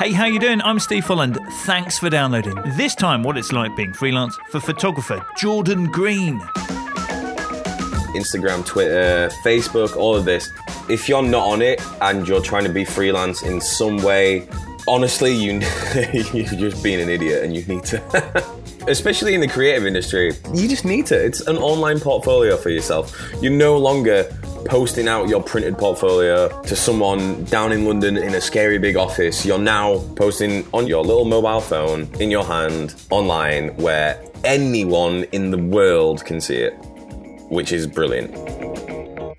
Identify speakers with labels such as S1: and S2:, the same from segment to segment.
S1: Hey, how you doing? I'm Steve Holland. Thanks for downloading. This time, what it's like being freelance for photographer Jordan Green.
S2: Instagram, Twitter, Facebook, all of this. If you're not on it and you're trying to be freelance in some way, honestly, you you're just being an idiot, and you need to. Especially in the creative industry, you just need to. It's an online portfolio for yourself. You're no longer posting out your printed portfolio to someone down in London in a scary big office. You're now posting on your little mobile phone in your hand online where anyone in the world can see it, which is brilliant.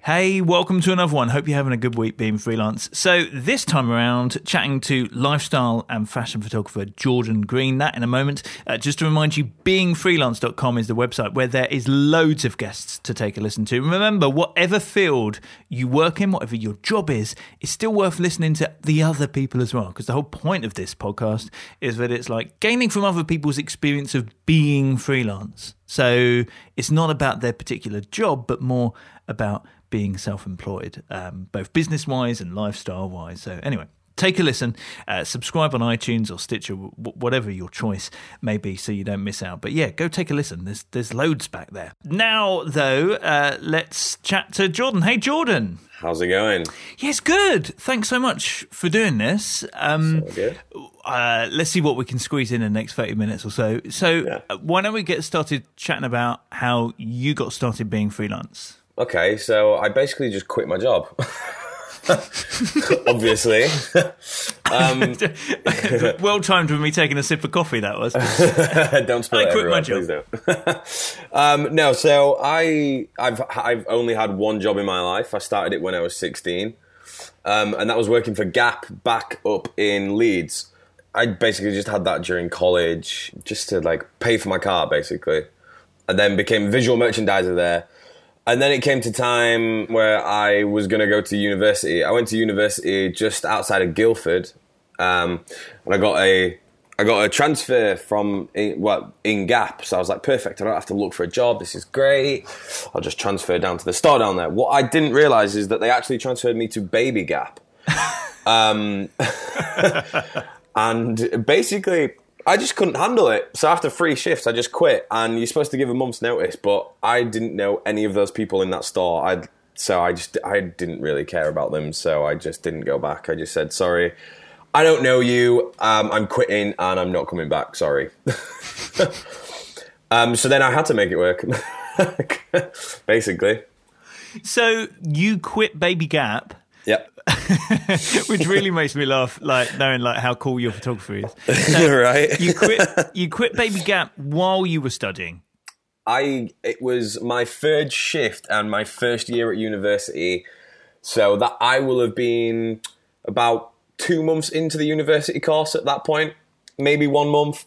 S1: Hey, welcome to another one. Hope you're having a good week being freelance. So, this time around, chatting to lifestyle and fashion photographer Jordan Green. That in a moment. Uh, just to remind you, beingfreelance.com is the website where there is loads of guests to take a listen to. Remember, whatever field you work in, whatever your job is, it's still worth listening to the other people as well. Because the whole point of this podcast is that it's like gaining from other people's experience of being freelance. So, it's not about their particular job, but more about being self employed, um, both business wise and lifestyle wise. So, anyway, take a listen, uh, subscribe on iTunes or Stitcher, whatever your choice may be, so you don't miss out. But yeah, go take a listen. There's there's loads back there. Now, though, uh, let's chat to Jordan. Hey, Jordan.
S2: How's it going?
S1: Yes, good. Thanks so much for doing this. Um,
S2: So good.
S1: uh, let's see what we can squeeze in the next 30 minutes or so. So,
S2: Yeah.
S1: uh, why don't we get started chatting about how you got started being freelance?
S2: Okay, so I basically just quit my job. Obviously. um,
S1: well timed with me taking a sip of coffee, that was.
S2: don't spill
S1: I
S2: it
S1: quit my
S2: everywhere, please don't. um, no, so I I've I've only had one job in my life. I started it when I was 16, um, and that was working for Gap back up in Leeds. I basically just had that during college, just to like pay for my car, basically, and then became visual merchandiser there. And then it came to time where I was going to go to university. I went to university just outside of Guildford, um, and I got a I got a transfer from in, well in Gap. So I was like, perfect. I don't have to look for a job. This is great. I'll just transfer down to the store down there. What I didn't realize is that they actually transferred me to Baby Gap. um, and basically I just couldn't handle it. So after three shifts, I just quit. And you're supposed to give a month's notice, but I didn't know any of those people in that store. I so I just I didn't really care about them. So I just didn't go back. I just said sorry. I don't know you. Um, I'm quitting and I'm not coming back. Sorry. um, so then I had to make it work. Basically.
S1: So, you quit Baby Gap,
S2: Yep.
S1: which really makes me laugh, like knowing like how cool your photography is.
S2: right.
S1: You quit, you quit Baby Gap while you were studying.
S2: I it was my third shift and my first year at university, so that I will have been about two months into the university course at that point, maybe one month.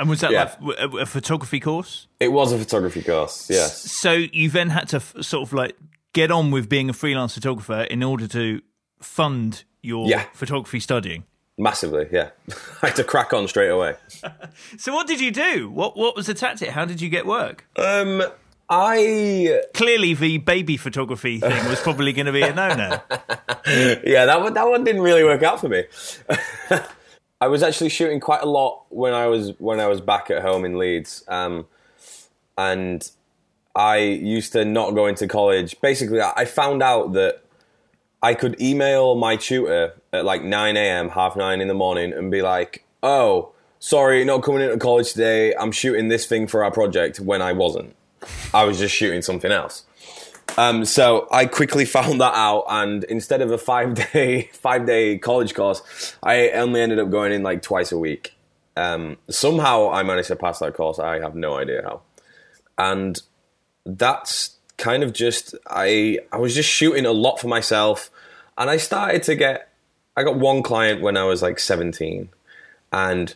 S1: And was that
S2: Yeah.
S1: like a, a photography course?
S2: it was a photography course, yes.
S1: So you then had to f- sort of like get on with being a freelance photographer in order to fund your
S2: Yeah.
S1: photography studying.
S2: Massively, yeah. I had to crack on straight away.
S1: So what did you do? What what was the tactic? How did you get work?
S2: Um, I
S1: Clearly, the baby photography thing was probably going to be a no no.
S2: yeah, that one, that one didn't really work out for me. I was actually shooting quite a lot when I was when I was back at home in Leeds, um, and I used to not go into college. Basically, I found out that I could email my tutor at like nine a.m., half nine in the morning, and be like, "Oh, sorry, not coming into college today. I'm shooting this thing for our project." When I wasn't, I was just shooting something else. Um, so I quickly found that out, and instead of a five day five day college course, I only ended up going in like twice a week. Um, somehow I managed to pass that course. I have no idea how, and that's kind of just I I was just shooting a lot for myself, and I started to get I got one client when I was like seventeen, and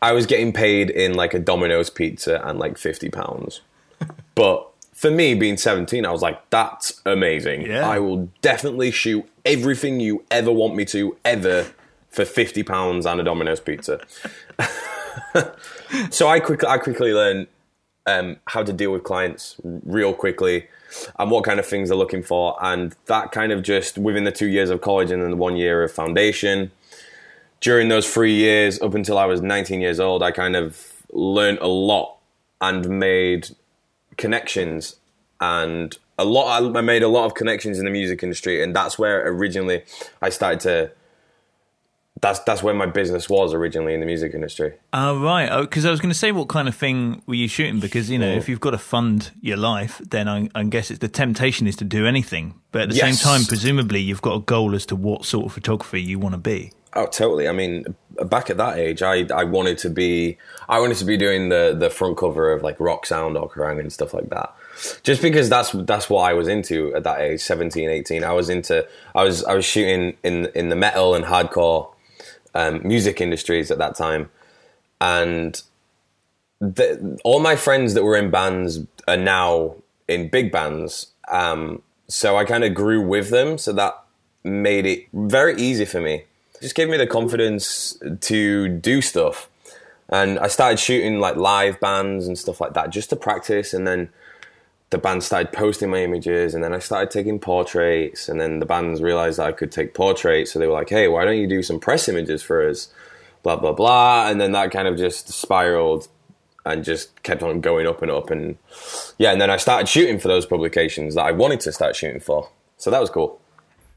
S2: I was getting paid in like a Domino's pizza and like fifty pounds, but for me being 17 i was like that's amazing.
S1: Yeah.
S2: i will definitely shoot everything you ever want me to ever for 50 pounds and a domino's pizza. So i quickly i quickly learned um, how to deal with clients real quickly and what kind of things they're looking for and that kind of just within the two years of college and then the one year of foundation during those three years up until I was 19 years old, I kind of learned a lot and made connections and a lot. I made a lot of connections in the music industry, and that's where originally I started to. That's that's where my business was originally in the music industry.
S1: Oh right, oh, because I was going to say, what kind of thing were you shooting? Because you know, if you've got to fund your life, then I, I guess it's the temptation is to do anything. But at the
S2: Yes.
S1: same time, presumably, you've got a goal as to what sort of photographer you want to be.
S2: Oh, totally. I mean, back at that age, I, I wanted to be I wanted to be doing the the front cover of like Rock Sound or Kerrang and stuff like that. Just because that's that's what I was into at that age, 17, 18. I was into I was I was shooting in in the metal and hardcore um, music industries at that time, and the, all my friends that were in bands are now in big bands. Um, so I kind of grew with them, so that made it very easy for me. Just gave me the confidence to do stuff, and I started shooting like live bands and stuff like that just to practice, and then the band started posting my images and then I started taking portraits and then the bands realized I could take portraits so they were like hey why don't you do some press images for us blah blah blah and then that kind of just spiraled and just kept on going up and up and yeah and then I started shooting for those publications that I wanted to start shooting for so that was cool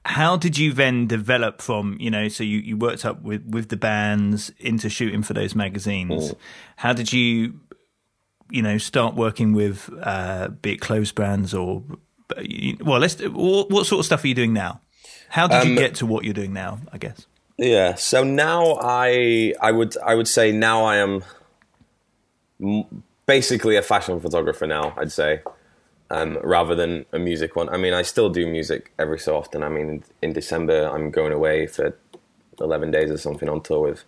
S1: How did you then develop from you know? So you, you worked up with with the bands into shooting for those magazines. Mm. How did you you know start working with uh, be it clothes brands or well let's what, sort of stuff are you doing now? How did you
S2: Um,
S1: get to what you're doing now? I guess.
S2: Yeah. So now I I would I would say now I am basically a fashion photographer now. I'd say. Um, rather than a music one. I mean, I still do music every so often. I mean, in, in December, I'm going away for 11 days or something on tour with,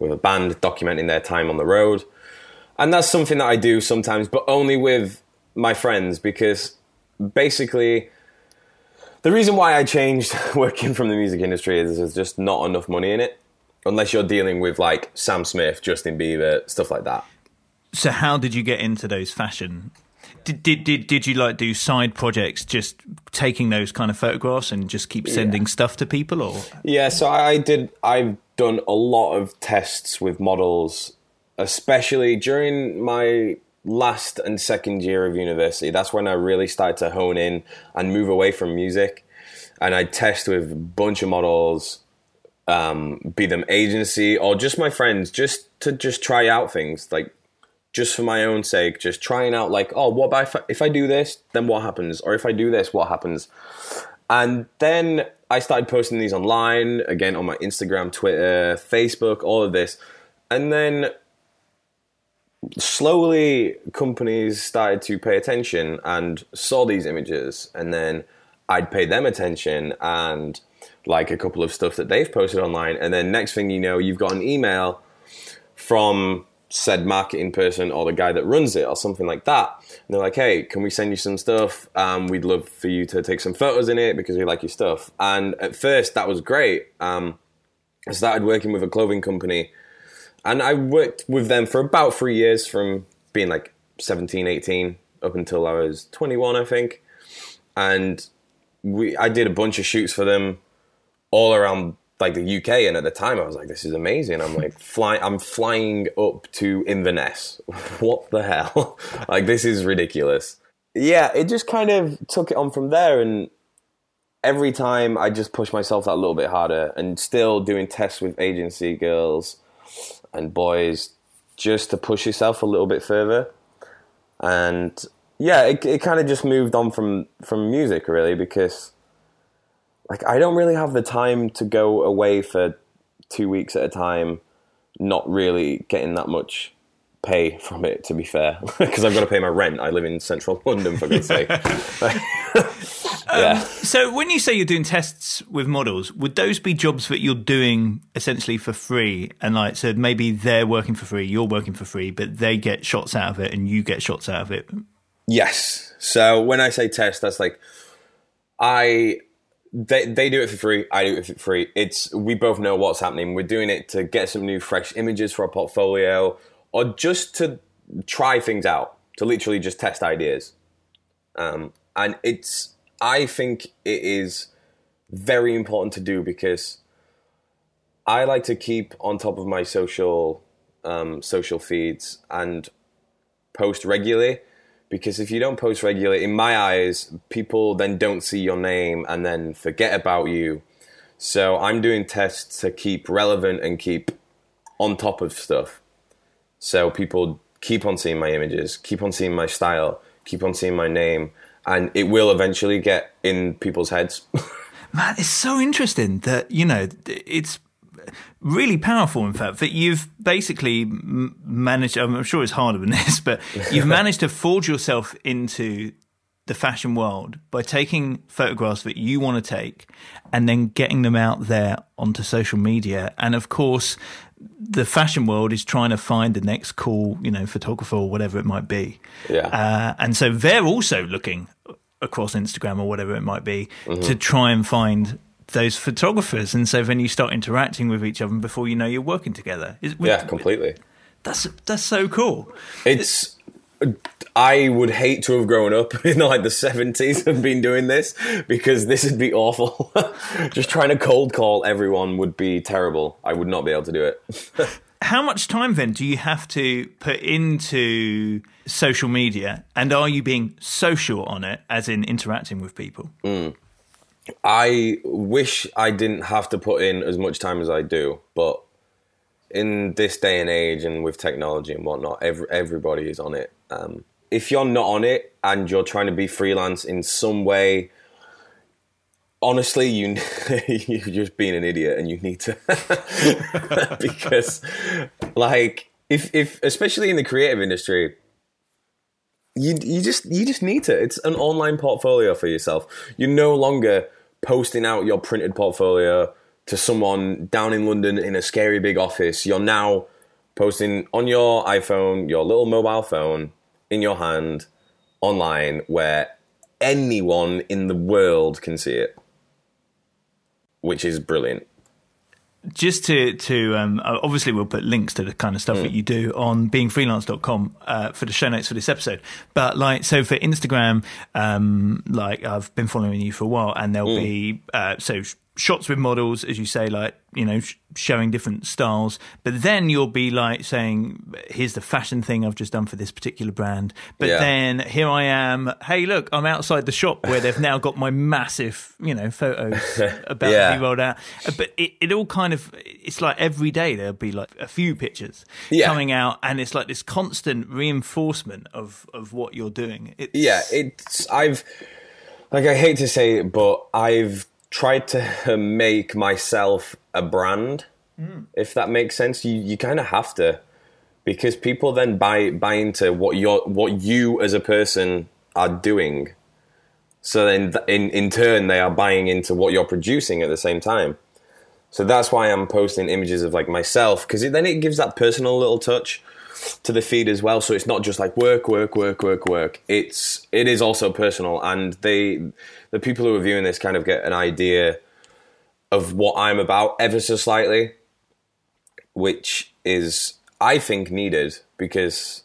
S2: with a band, documenting their time on the road. And that's something that I do sometimes, but only with my friends because basically the reason why I changed working from the music industry is there's just not enough money in it. Unless you're dealing with like Sam Smith, Justin Bieber, stuff like that.
S1: So how did you get into those fashion? Did, did did did you like do side projects, just taking those kind of photographs and just keep sending stuff to people, or
S2: Yeah, so I did. I've done a lot of tests with models, especially during my last and second year of university. That's when I really started to hone in and move away from music. And I test with a bunch of models, um, be them agency or just my friends, just to just try out things like. Just for my own sake, just trying out like, oh, what if I, if I do this, then what happens? Or if I do this, what happens? And then I started posting these online, again on my Instagram, Twitter, Facebook, all of this. And then slowly companies started to pay attention and saw these images. And then I'd pay them attention and like a couple of stuff that they've posted online. And then next thing you know, you've got an email from said marketing person or the guy that runs it or something like that. And they're like, hey, can we send you some stuff? Um, we'd love for you to take some photos in it because we like your stuff. And at first, that was great. Um, I started working with a clothing company and I worked with them for about three years from being like 17, 18 up until I was 21, I think. And we, I did a bunch of shoots for them all around like the UK, and at the time I was like, "This is amazing." I'm like, flying, I'm flying up to Inverness. what the hell? like, this is ridiculous. Yeah, it just kind of took it on from there, and every time I just pushed myself that little bit harder, and still doing tests with agency girls and boys, just to push yourself a little bit further. And yeah, it, it kind of just moved on from from music really because like I don't really have the time to go away for two weeks at a time, not really getting that much pay from it. To be fair, because I've got to pay my rent. I live in central London for God's sake. yeah.
S1: Um, so when you say you're doing tests with models, would those be jobs that you're doing essentially for free? And like, so maybe they're working for free, you're working for free, but they get shots out of it and you get shots out of it.
S2: Yes. So when I say test, that's like I they they do it for free. I do it for free. It's we both know what's happening. We're doing it to get some new fresh images for our portfolio, or just to try things out, to literally just test ideas. Um, and it's I think it is very important to do because I like to keep on top of my social um, social feeds and post regularly because if you don't post regularly, in my eyes, people then don't see your name and then forget about you. So I'm doing tests to keep relevant and keep on top of stuff. So people keep on seeing my images, keep on seeing my style, keep on seeing my name, and it will eventually get in people's heads.
S1: Man, it's so interesting that, you know, it's really powerful, in fact, that you've basically managed. I'm sure it's harder than this, but you've managed to forge yourself into the fashion world by taking photographs that you want to take and then getting them out there onto social media. And of course, the fashion world is trying to find the next cool, you know, photographer or whatever it might be.
S2: Yeah.
S1: Uh, and so they're also looking across Instagram or whatever it might be mm-hmm. to try and find those photographers, and so then you start interacting with each other before you know you're working together.
S2: yeah, completely.
S1: That's that's so cool.
S2: It's. I would hate to have grown up in like the seventies and been doing this because this would be awful. Just trying to cold call everyone would be terrible. I would not be able to do it.
S1: How much time then do you have to put into social media, and are you being social on it, as in interacting with people?
S2: Mm. I wish I didn't have to put in as much time as I do, but in this day and age and with technology and whatnot, every, everybody is on it. Um, if you're not on it and you're trying to be freelance in some way, honestly, you you're just being an idiot and you need to because, like, if if especially in the creative industry, you you just you just need to. It's an online portfolio for yourself. You're no longer posting out your printed portfolio to someone down in London in a scary big office. You're now posting on your iPhone, your little mobile phone in your hand online where anyone in the world can see it, which is brilliant
S1: just to to um, obviously we'll put links to the kind of stuff mm. that you do on beingfreelance.com uh, for the show notes for this episode but like so for instagram um, like i've been following you for a while and there'll mm. be uh, so shots with models, as you say, like you know, sh- showing different styles. But then you'll be like saying, "Here's the fashion thing I've just done for this particular brand." But yeah. then here I am. Hey, look, I'm outside the shop where they've now got my massive, you know, photos about yeah. to be rolled out. But it, it all kind of it's like every day there'll be like a few pictures yeah. coming out, and it's like this constant reinforcement of of what you're doing.
S2: It's, yeah, it's I've like I hate to say it, but I've tried to make myself a brand, mm. if that makes sense. You you kind of have to because people then buy buy into what you what you as a person are doing. So then, in in turn, they are buying into what you're producing at the same time. So that's why I'm posting images of like myself because then it gives that personal little touch to the feed as well. So it's not just like work, work, work, work, work. It's it is also personal, and they the people who are viewing this kind of get an idea of what I'm about ever so slightly, which is I think needed because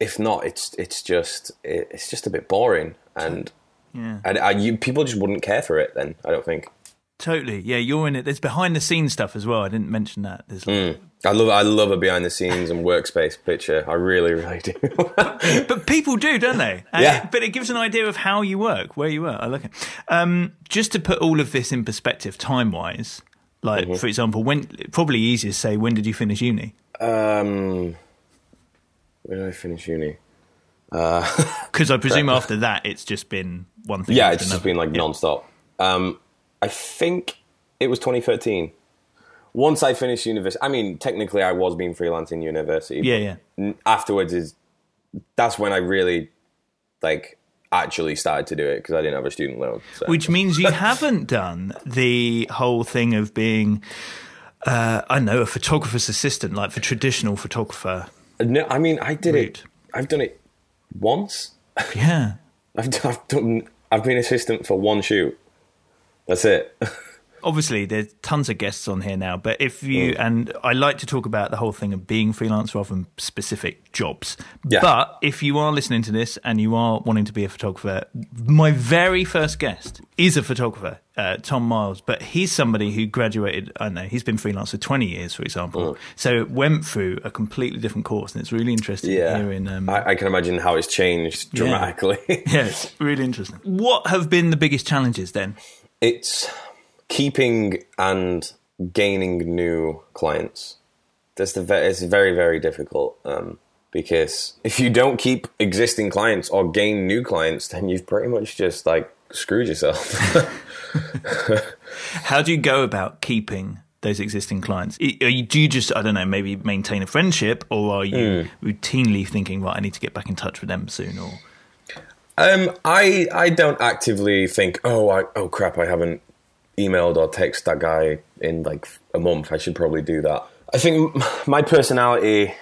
S2: if not, it's it's just it's just a bit boring and. Yeah. And I, you, people just wouldn't care for it then, I don't think.
S1: Totally. Yeah, you're in it. There's behind the scenes stuff as well. I didn't mention that. There's like,
S2: mm. I love I love a behind the scenes and workspace picture. I really, really do.
S1: but people do, don't they?
S2: And yeah.
S1: It, but it gives an idea of how you work, where you work. I like it. Um, just to put all of this in perspective, time wise, like mm-hmm. for example, when probably easier to say when did you finish uni?
S2: Um, when did I finish uni?
S1: Because uh, I presume after that it's just been one thing.
S2: Yeah, it's just been like yeah. non-stop. Um, I think it was 2013. Once I finished university, I mean, technically I was being freelance in university.
S1: Yeah, yeah.
S2: Afterwards is that's when I really like actually started to do it because I didn't have a student loan.
S1: So. Which means you haven't done the whole thing of being, uh, I know, a photographer's assistant, like for traditional photographer.
S2: No, I mean, I did route. it. I've done it once.
S1: Yeah,
S2: I've, I've done. I've been assistant for one shoot. That's it.
S1: obviously there's tons of guests on here now, but if you and I like to talk about the whole thing of being freelance rather than specific jobs.
S2: Yeah.
S1: But if you are listening to this and you are wanting to be a photographer, my very first guest is a photographer, uh, Tom Miles. But he's somebody who graduated. I don't know he's been freelance for 20 years, for example. So went through a completely different course, and it's really interesting
S2: Yeah,
S1: hearing. Um,
S2: I, I can imagine how it's changed dramatically.
S1: yeah, it's really interesting. What have been the biggest challenges then?
S2: It's keeping and gaining new clients. That's the ve- it's very very difficult um, because if you don't keep existing clients or gain new clients, then you've pretty much just like screwed yourself.
S1: How do you go about keeping those existing clients? Are you, do you just, I don't know, maybe maintain a friendship, or are you routinely thinking, right, I need to get back in touch with them soon? Or
S2: Um, I I don't actively think, oh, I, oh crap, I haven't emailed or texted that guy in like a month. I should probably do that. I think my personality,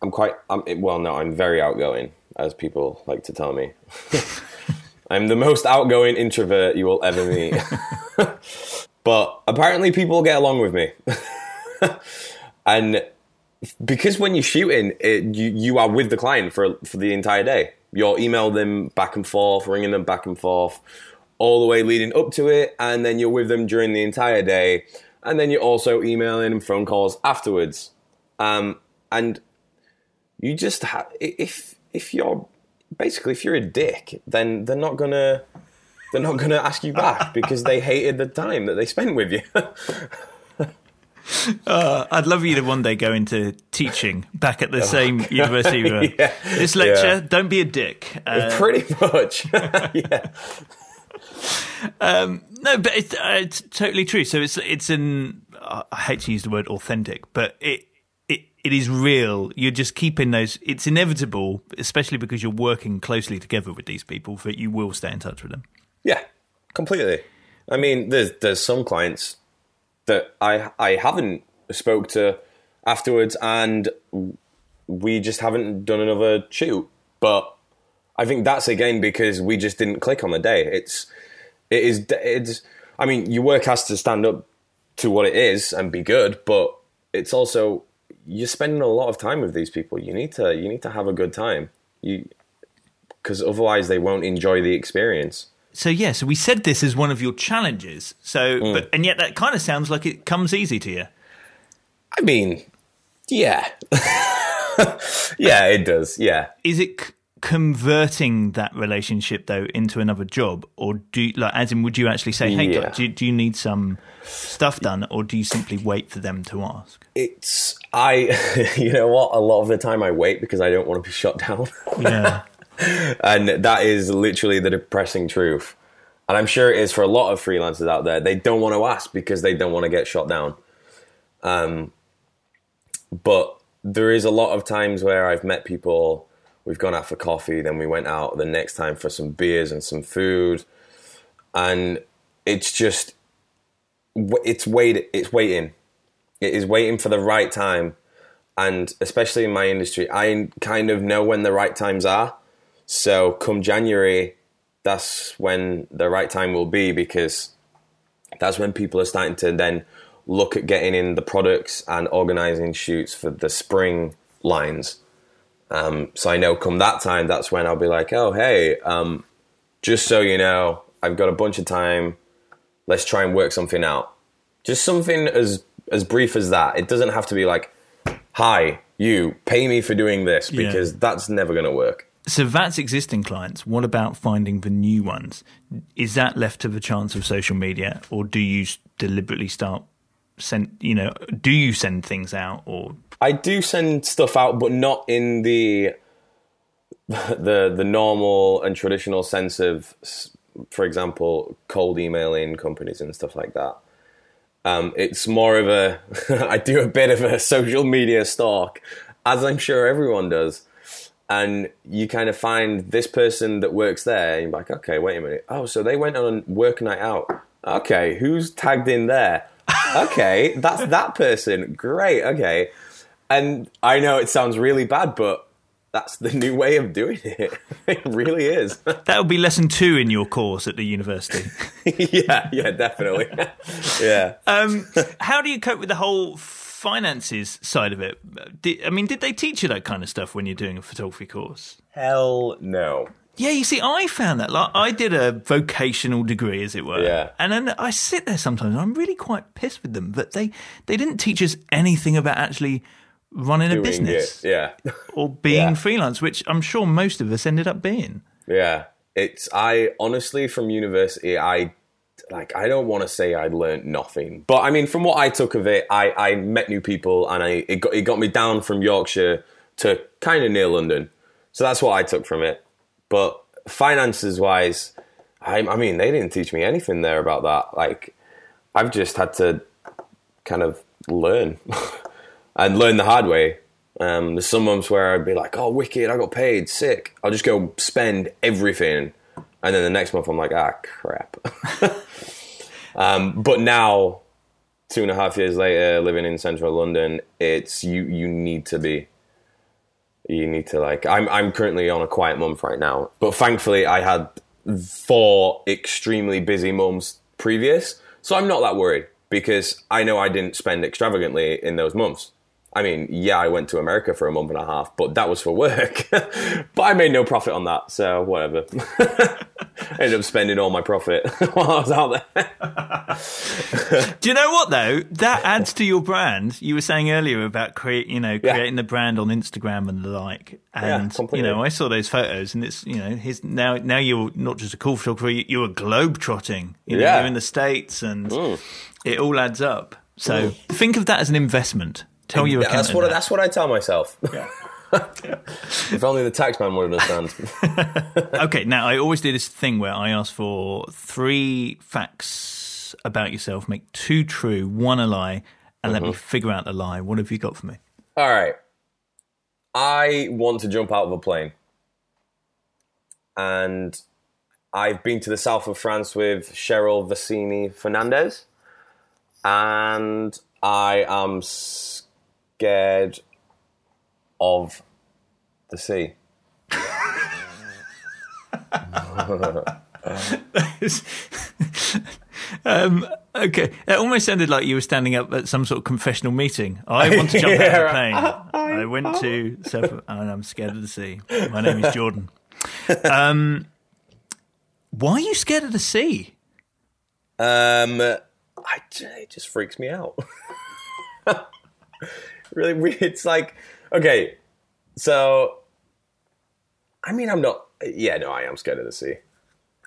S2: I'm quite, I'm, well, no, I'm very outgoing, as people like to tell me. I'm the most outgoing introvert you will ever meet. but apparently, people get along with me, and because when you're shooting, it, you you are with the client for for the entire day. You're email them back and forth, ringing them back and forth, all the way leading up to it, and then you're with them during the entire day, and then you're also emailing and phone calls afterwards. Um, and you just ha- if if you're basically if you're a dick, then they're not gonna they're not gonna ask you back because they hated the time that they spent with you.
S1: I'd love you to one day go into teaching back at the same university.
S2: Yeah.
S1: This lecture,
S2: Yeah.
S1: don't be a dick. Uh,
S2: Pretty much, yeah.
S1: no, but it's, uh, it's totally true. So it's it's an I hate to use the word authentic, but it. It, it is real. You're just keeping those. It's inevitable, especially because you're working closely together with these people, that you will stay in touch with them.
S2: Yeah, completely. I mean, there's there's some clients that I I haven't spoke to afterwards, and we just haven't done another shoot. But I think that's again because we just didn't click on the day. It's it is it's. I mean, your work has to stand up to what it is and be good, but it's also you're spending a lot of time with these people. You need to you need to have a good time. You because otherwise they won't enjoy the experience.
S1: So yeah, so we said this as one of your challenges. So,
S2: Mm.
S1: but and yet that kind of sounds like it comes easy to you.
S2: I mean, yeah. yeah, it does. Yeah.
S1: Is it c- converting that relationship though into another job, or do you, like as in would you actually say, hey,
S2: Yeah.
S1: guys, do, do you need some stuff done, or do you simply wait for them to ask?
S2: It's I you know what, a lot of the time I wait because I don't want to be shut down.
S1: Yeah.
S2: and that is literally the depressing truth. And I'm sure it is for a lot of freelancers out there. They don't want to ask because they don't want to get shot down. Um, but there is a lot of times where I've met people. We've gone out for coffee, then we went out the next time for some beers and some food, and it's just it's wait it's waiting. It is waiting for the right time, and especially in my industry, I kind of know when the right times are. So come January, that's when the right time will be because that's when people are starting to then look at getting in the products and organizing shoots for the spring lines. Um, so I know come that time, that's when I'll be like, oh, hey, um, just so you know, I've got a bunch of time. Let's try and work something out. Just something as as brief as that. It doesn't have to be like, hi, you, pay me for doing this
S1: Yeah.
S2: because that's never going to work.
S1: So that's existing clients. What about finding the new ones? Is that left to the chance of social media, or do you deliberately start send? You know, do you send things out, or
S2: I do send stuff out, but not in the the the normal and traditional sense of, for example, cold emailing companies and stuff like that. Um, it's more of a I do a bit of a social media stalk, as I'm sure everyone does. And you kind of find this person that works there, and you're like, okay, wait a minute. Oh, so they went on a work night out. Okay, who's tagged in there? Okay, that's that person. Great. Okay. And I know it sounds really bad, but that's the new way of doing it. it really is.
S1: That would be lesson two in your course at the university.
S2: yeah, yeah, definitely. yeah.
S1: Um, how do you cope with the whole finances side of it? Did, I mean, did they teach you that kind of stuff when you're doing a photography course?
S2: Hell no.
S1: Yeah, you see, I found that. Like, I did a vocational degree, as it were.
S2: Yeah.
S1: And then I sit there sometimes. and I'm really quite pissed with them but they they didn't teach us anything about actually running a business
S2: it. Yeah.
S1: or being
S2: Yeah.
S1: freelance, which I'm sure most of us ended up being.
S2: Yeah, it's I honestly from university I like I don't want to say I learned nothing, but I mean from what I took of it, I I met new people and I it got it got me down from Yorkshire to kind of near London, so that's what I took from it. But finances wise, I I mean they didn't teach me anything there about that. Like I've just had to kind of learn and learn the hard way. Um, there's some months where I'd be like, "Oh, wicked! I got paid, sick." I'll just go spend everything, and then the next month I'm like, "Ah, crap." um, but now, two and a half years later, living in central London, it's you. You need to be. You need to like. I'm I'm currently on a quiet month right now, but thankfully I had four extremely busy months previous, so I'm not that worried because I know I didn't spend extravagantly in those months. I mean, yeah, I went to America for a month and a half, but that was for work. but I made no profit on that, so whatever. I ended up spending all my profit while I was out there.
S1: Do you know what though? That adds to your brand. You were saying earlier about create, you know, creating the brand on Instagram and the like. And you know, I saw those photos, and it's you know, his now now you're not just a cool photographer, you're globe trotting. You know,
S2: Yeah.
S1: you're in the states, and mm. it all adds up. So mm. think of that as an investment. Tell
S2: Yeah, that's what
S1: that.
S2: that's what I tell myself. if only the taxman would understand.
S1: Okay, now I always do this thing where I ask for three facts about yourself, make two true, one a lie, and let me mm-hmm. figure out the lie. What have you got for me?
S2: All right. I want to jump out of a plane. And I've been to the south of France with Cheryl Vassini Fernandez. And I am scared of the sea.
S1: um, okay, it almost sounded like you were standing up at some sort of confessional meeting. I want to jump out of a plane. I went to South, and I'm scared of the sea. My name is Jordan. Um, why are you scared of the sea?
S2: Um, I, it just freaks me out. Really, we- it's like, okay, so, I mean, I'm not, yeah, no, I am scared of the sea.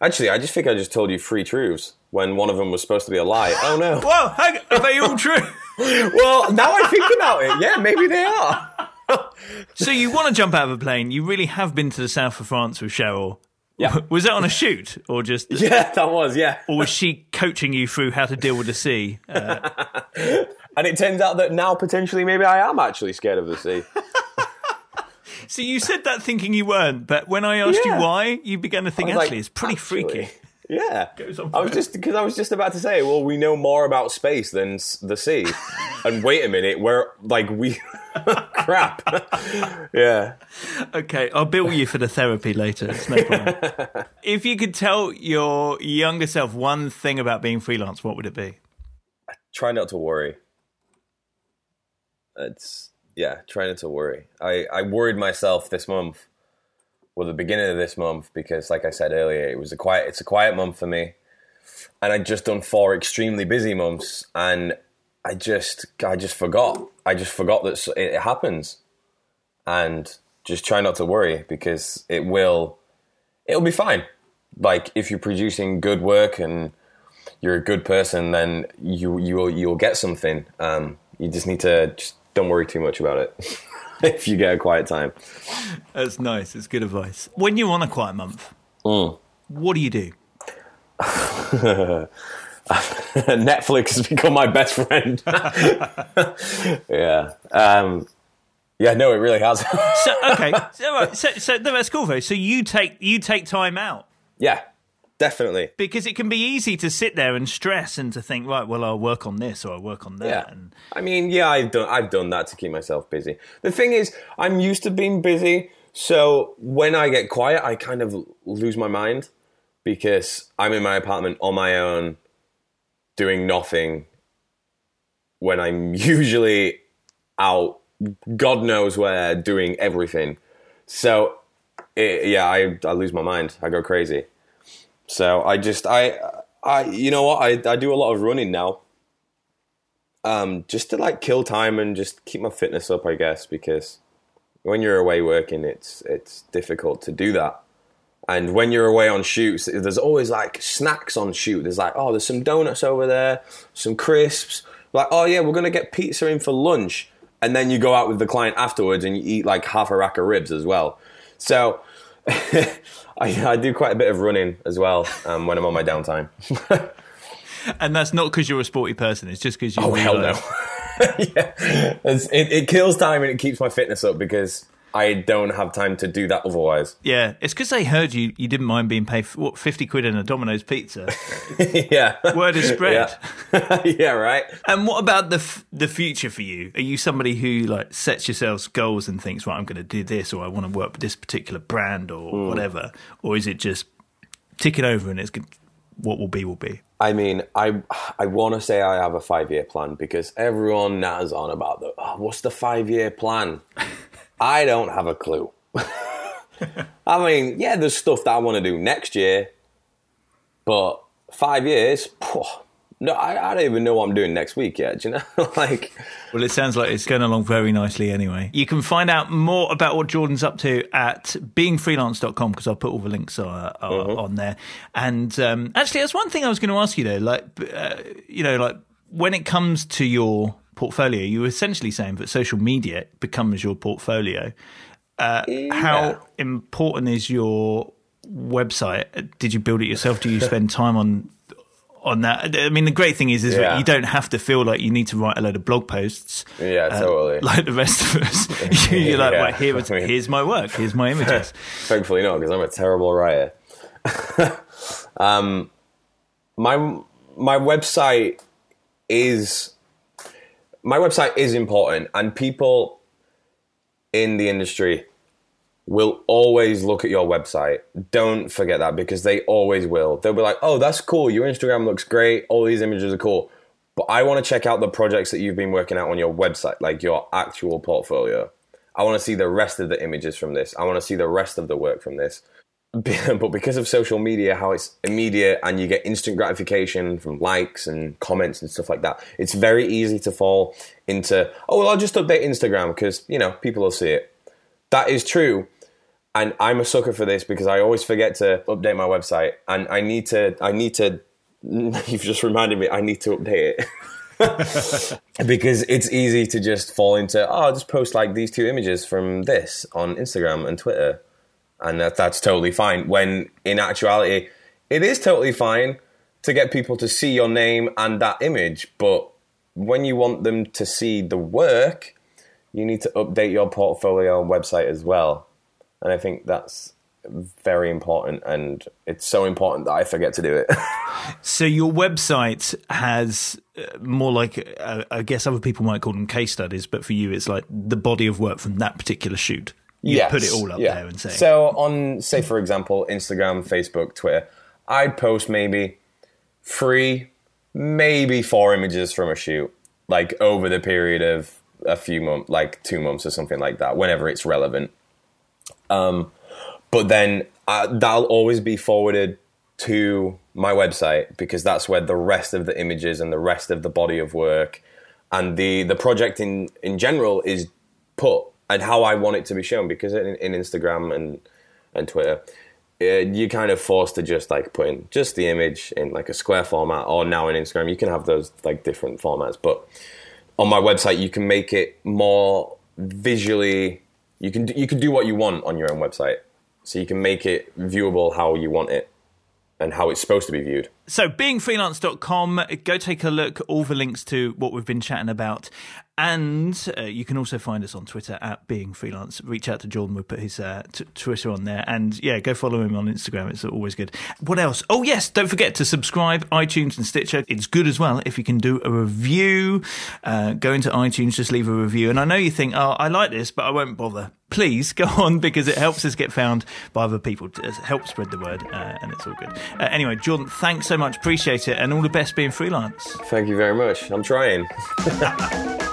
S2: Actually, I just think I just told you three truths when one of them was supposed to be a lie. Oh no.
S1: Whoa, hang, are they all true?
S2: well, now I think about it, yeah, maybe they are.
S1: So you want to jump out of a plane? You really have been to the south of France with Cheryl.
S2: Yeah.
S1: Was that on a shoot or just?
S2: Yeah, that was, yeah.
S1: Or was she coaching you through how to deal with the sea? Uh,
S2: And it turns out that now potentially maybe I am actually scared of the sea.
S1: so you said that thinking you weren't, but when I asked
S2: Yeah.
S1: you why, you began to think actually
S2: like,
S1: it's pretty
S2: actually,
S1: freaky.
S2: Yeah, I was just because I was just about to say, well, we know more about space than s- the sea, and wait a minute, we're like we crap. yeah,
S1: Okay, I'll bill you for the therapy later. It's no problem. if you could tell your younger self one thing about being freelance, what would it be?
S2: try not to worry. It's yeah, try not to worry. I I worried myself this month, well, the beginning of this month because, like I said earlier, it was a quiet. It's a quiet month for me, and I'd just done four extremely busy months, and I just I just forgot. I just forgot that it, happens, and just try not to worry because it will. It'll be fine. Like if you're producing good work and you're a good person, then you you will you'll get something. Um, you just need to just don't worry too much about it. if you get a quiet time,
S1: That's nice. It's good advice. When you're on a quiet month,
S2: Mm.
S1: what do you do?
S2: Netflix has become my best friend. yeah, um, yeah. No, it really has.
S1: So okay, so, so, so no, that's cool though. So you take you take time out
S2: yeah, definitely.
S1: because it can be easy to sit there and stress and to think, right, well, I'll work on this or I'll work on that.
S2: Yeah.
S1: And
S2: I mean, yeah, I've done I've done that to keep myself busy. The thing is, I'm used to being busy, So when I get quiet, I kind of lose my mind because I'm in my apartment on my own, doing nothing. When I'm usually out, God knows where, doing everything. So it, yeah, I I lose my mind. I go crazy. So I just I I you know what I I do a lot of running now. Um, just to like kill time and just keep my fitness up, I guess, because when you're away working, it's it's difficult to do that. And when you're away on shoots, there's always like snacks on shoot. There's like, oh, there's some donuts over there, some crisps. Like, oh yeah, we're gonna get pizza in for lunch, and then you go out with the client afterwards and you eat like half a rack of ribs as well. So I, I, do quite a bit of running as well um, when I'm on my downtime.
S1: and that's not because you're a sporty person. It's just because you.
S2: Oh hell no! yeah, it, it kills time and it keeps my fitness up because I don't have time to do that otherwise.
S1: Yeah, it's because they heard you. You didn't mind being paid what fifty quid in a Domino's pizza.
S2: yeah,
S1: word is spread.
S2: Yeah. yeah, right.
S1: And what about the f- the future for you? Are you somebody who like sets yourselves goals and thinks, right, I'm going to do this, or I want to work with this particular brand, or mm. whatever, or is it just tick it over and it's good, what will be will be?
S2: I mean, I I want to say I have a five year plan because everyone knows on about the oh, what's the five year plan. I don't have a clue. I mean, yeah, there's stuff that I want to do next year, but five years, no, I, I, don't even know what I'm doing next week yet. you know, like,
S1: well, it sounds like it's going along very nicely anyway. You can find out more about what Jordan's up to at beingfreelance.com because I'll put all the links uh, mm-hmm. on there. And um, actually, that's one thing I was going to ask you though. Like, uh, you know, like when it comes to your portfolio, you were essentially saying that social media becomes your portfolio. Uh, yeah. How important is your website? Did you build it yourself? Do you spend time on on that? I mean, the great thing is, is yeah. you don't have to feel like you need to write a load of blog posts.
S2: Yeah, uh, totally.
S1: Like the rest of us, you're like, yeah. here, I mean, here's my work, here's my images.
S2: Thankfully, not because I'm a terrible writer. um, my my website is my website is important, and people in the industry will always look at your website. Don't forget that because they always will. They'll be like, "Oh, that's cool. Your Instagram looks great. All these images are cool." But I want to check out the projects that you've been working out on your website, like your actual portfolio. I want to see the rest of the images from this. I want to see the rest of the work from this. but because of social media, how it's immediate and you get instant gratification from likes and comments and stuff like that, it's very easy to fall into, oh, well, I'll just update Instagram because, you know, people will see it. That is true. And I'm a sucker for this because I always forget to update my website and I need to, I need to, you've just reminded me, I need to update it. because it's easy to just fall into, oh, I'll just post like these two images from this on Instagram and Twitter and that, that's totally fine. When in actuality, it is totally fine to get people to see your name and that image, but when you want them to see the work, you need to update your portfolio and website as well. And I think that's very important and it's so important that I forget to do it.
S1: so your website has uh, more like uh, I guess other people might call them case studies, but for you it's like the body of work from that particular shoot you yes. put it all up yeah. there and say.
S2: So on, say for example, Instagram, Facebook, Twitter, I'd post maybe three, maybe four images from a shoot, like over the period of a few months, like two months or something like that, whenever it's relevant. Um, but then uh, that'll always be forwarded to my website because that's where the rest of the images and the rest of the body of work and the the project in in general is put and how I want it to be shown because in, in Instagram and and Twitter, it, you're kind of forced to just like put in just the image in like a square format, or now in Instagram you can have those like different formats. But on my website, you can make it more visually. You can you can do what you want on your own website, so you can make it viewable how you want it and how it's supposed to be viewed.
S1: So, beingfreelance.com, go take a look. All the links to what we've been chatting about. And uh, you can also find us on Twitter at Being Freelance. Reach out to Jordan, we'll put his uh, t- Twitter on there. And yeah, go follow him on Instagram. It's always good. What else? Oh, yes, don't forget to subscribe, iTunes and Stitcher. It's good as well if you can do a review. Uh, go into iTunes, just leave a review. And I know you think, oh, I like this, but I won't bother. Please go on because it helps us get found by other people. It helps spread the word, uh, and it's all good. Uh, anyway, Jordan, thanks so much. Appreciate it. And all the best being freelance.
S2: Thank you very much. I'm trying.